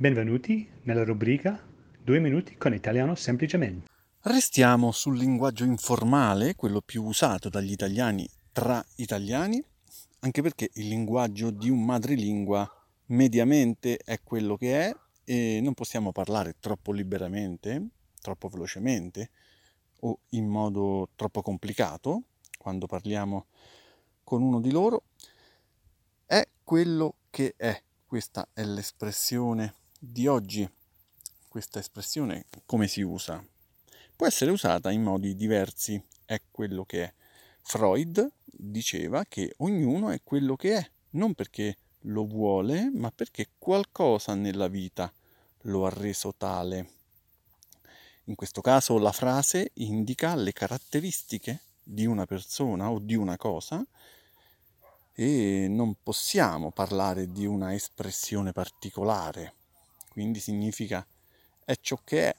Benvenuti nella rubrica Due minuti con italiano semplicemente. Restiamo sul linguaggio informale, quello più usato dagli italiani tra italiani, anche perché il linguaggio di un madrelingua mediamente è quello che è e non possiamo parlare troppo liberamente, troppo velocemente o in modo troppo complicato quando parliamo con uno di loro. È quello che è. Questa è l'espressione di oggi. Questa espressione come si usa? Può essere usata in modi diversi, è quello che è. Freud diceva che ognuno è quello che è, non perché lo vuole, ma perché qualcosa nella vita lo ha reso tale. In questo caso la frase indica le caratteristiche di una persona o di una cosa e non possiamo parlare di una espressione particolare. Quindi significa è ciò che è,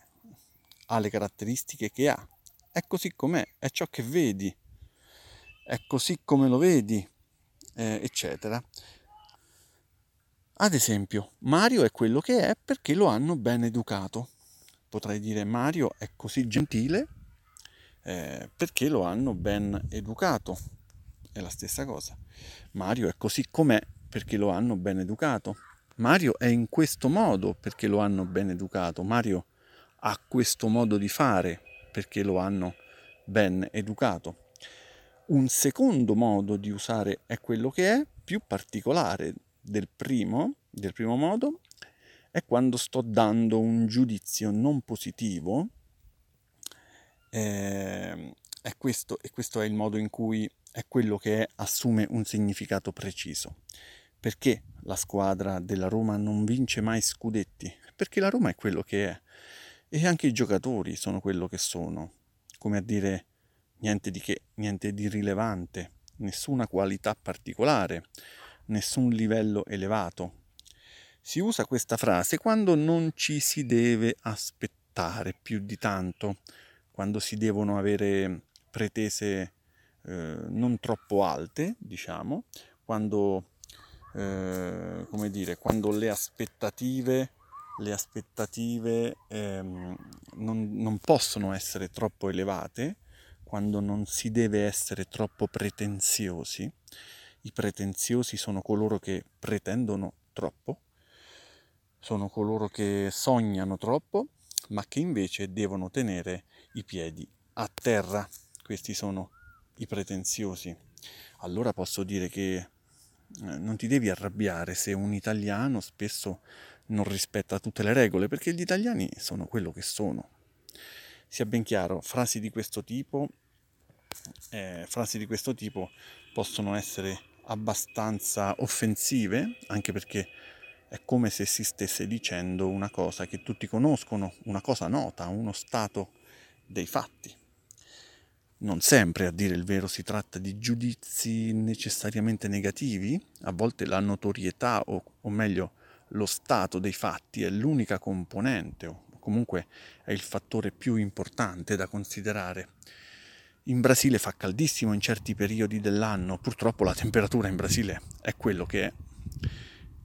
ha le caratteristiche che ha, è così com'è, è ciò che vedi, è così come lo vedi, eh, eccetera. Ad esempio, Mario è quello che è perché lo hanno ben educato. Potrei dire Mario è così gentile eh, perché lo hanno ben educato. È la stessa cosa. Mario è così com'è perché lo hanno ben educato. Mario è in questo modo perché lo hanno ben educato. Mario ha questo modo di fare perché lo hanno ben educato. Un secondo modo di usare è quello che è, più particolare del primo, del primo modo, è quando sto dando un giudizio non positivo. Eh, è questo, e questo è il modo in cui è quello che è, assume un significato preciso. Perché la squadra della Roma non vince mai scudetti? Perché la Roma è quello che è e anche i giocatori sono quello che sono, come a dire niente di che, niente di rilevante, nessuna qualità particolare, nessun livello elevato. Si usa questa frase quando non ci si deve aspettare più di tanto, quando si devono avere pretese eh, non troppo alte, diciamo, quando, eh, come dire, quando le aspettative, le aspettative ehm, non, non possono essere troppo elevate, quando non si deve essere troppo pretenziosi. I pretenziosi sono coloro che pretendono troppo, sono coloro che sognano troppo, ma che invece devono tenere i piedi a terra. Questi sono i pretenziosi. Allora posso dire che non ti devi arrabbiare se un italiano spesso non rispetta tutte le regole, perché gli italiani sono quello che sono sia ben chiaro, frasi di questo tipo, eh, frasi di questo tipo possono essere abbastanza offensive, anche perché è come se si stesse dicendo una cosa che tutti conoscono, una cosa nota, uno stato dei fatti. Non sempre, a dire il vero, si tratta di giudizi necessariamente negativi, a volte la notorietà o, o meglio lo stato dei fatti è l'unica componente o comunque è il fattore più importante da considerare. In Brasile fa caldissimo in certi periodi dell'anno, purtroppo la temperatura in Brasile è quello che è.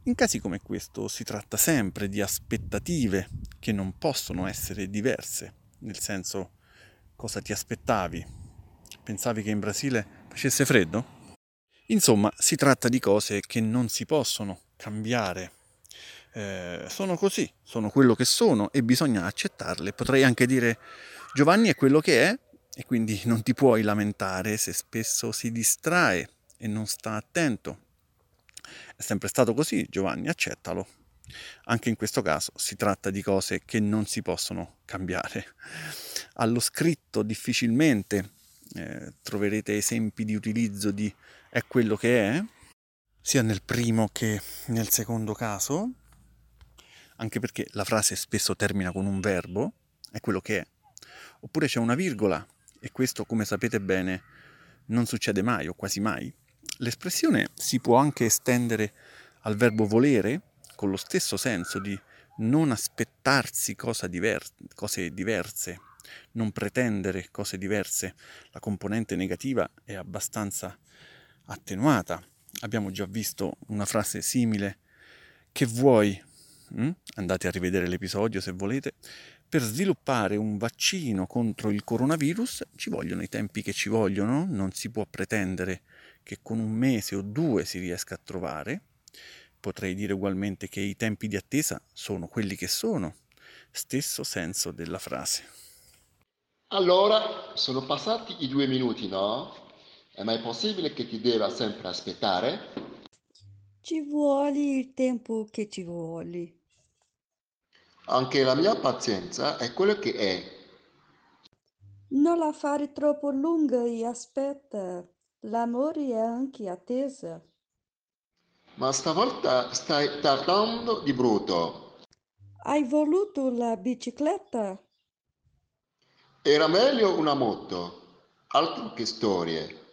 In casi come questo si tratta sempre di aspettative che non possono essere diverse, nel senso cosa ti aspettavi? Pensavi che in Brasile facesse freddo? Insomma, si tratta di cose che non si possono cambiare eh, sono così, sono quello che sono e bisogna accettarle. Potrei anche dire Giovanni è quello che è e quindi non ti puoi lamentare se spesso si distrae e non sta attento. È sempre stato così, Giovanni, accettalo. Anche in questo caso si tratta di cose che non si possono cambiare. Allo scritto difficilmente eh, troverete esempi di utilizzo di è quello che è, sia nel primo che nel secondo caso, anche perché la frase spesso termina con un verbo, è quello che è, oppure c'è una virgola, e questo, come sapete bene, non succede mai o quasi mai. L'espressione si può anche estendere al verbo volere, con lo stesso senso di non aspettarsi diver- cose diverse, non pretendere cose diverse. La componente negativa è abbastanza attenuata. Abbiamo già visto una frase simile. Che vuoi? mm? andate a rivedere l'episodio se volete, per sviluppare un vaccino contro il coronavirus ci vogliono i tempi che ci vogliono, non si può pretendere che con un mese o due si riesca a trovare. Potrei dire ugualmente che i tempi di attesa sono quelli che sono, stesso senso della frase. Allora, sono passati i due minuti, no? È mai possibile che ti debba sempre aspettare? Ci vuole il tempo che ci vuole. Anche la mia pazienza è quello che è. Non la fare troppo lunga e aspetta. L'amore è anche attesa. Ma stavolta stai tardando di brutto. Hai voluto la bicicletta? Era meglio una moto. Altro che storie.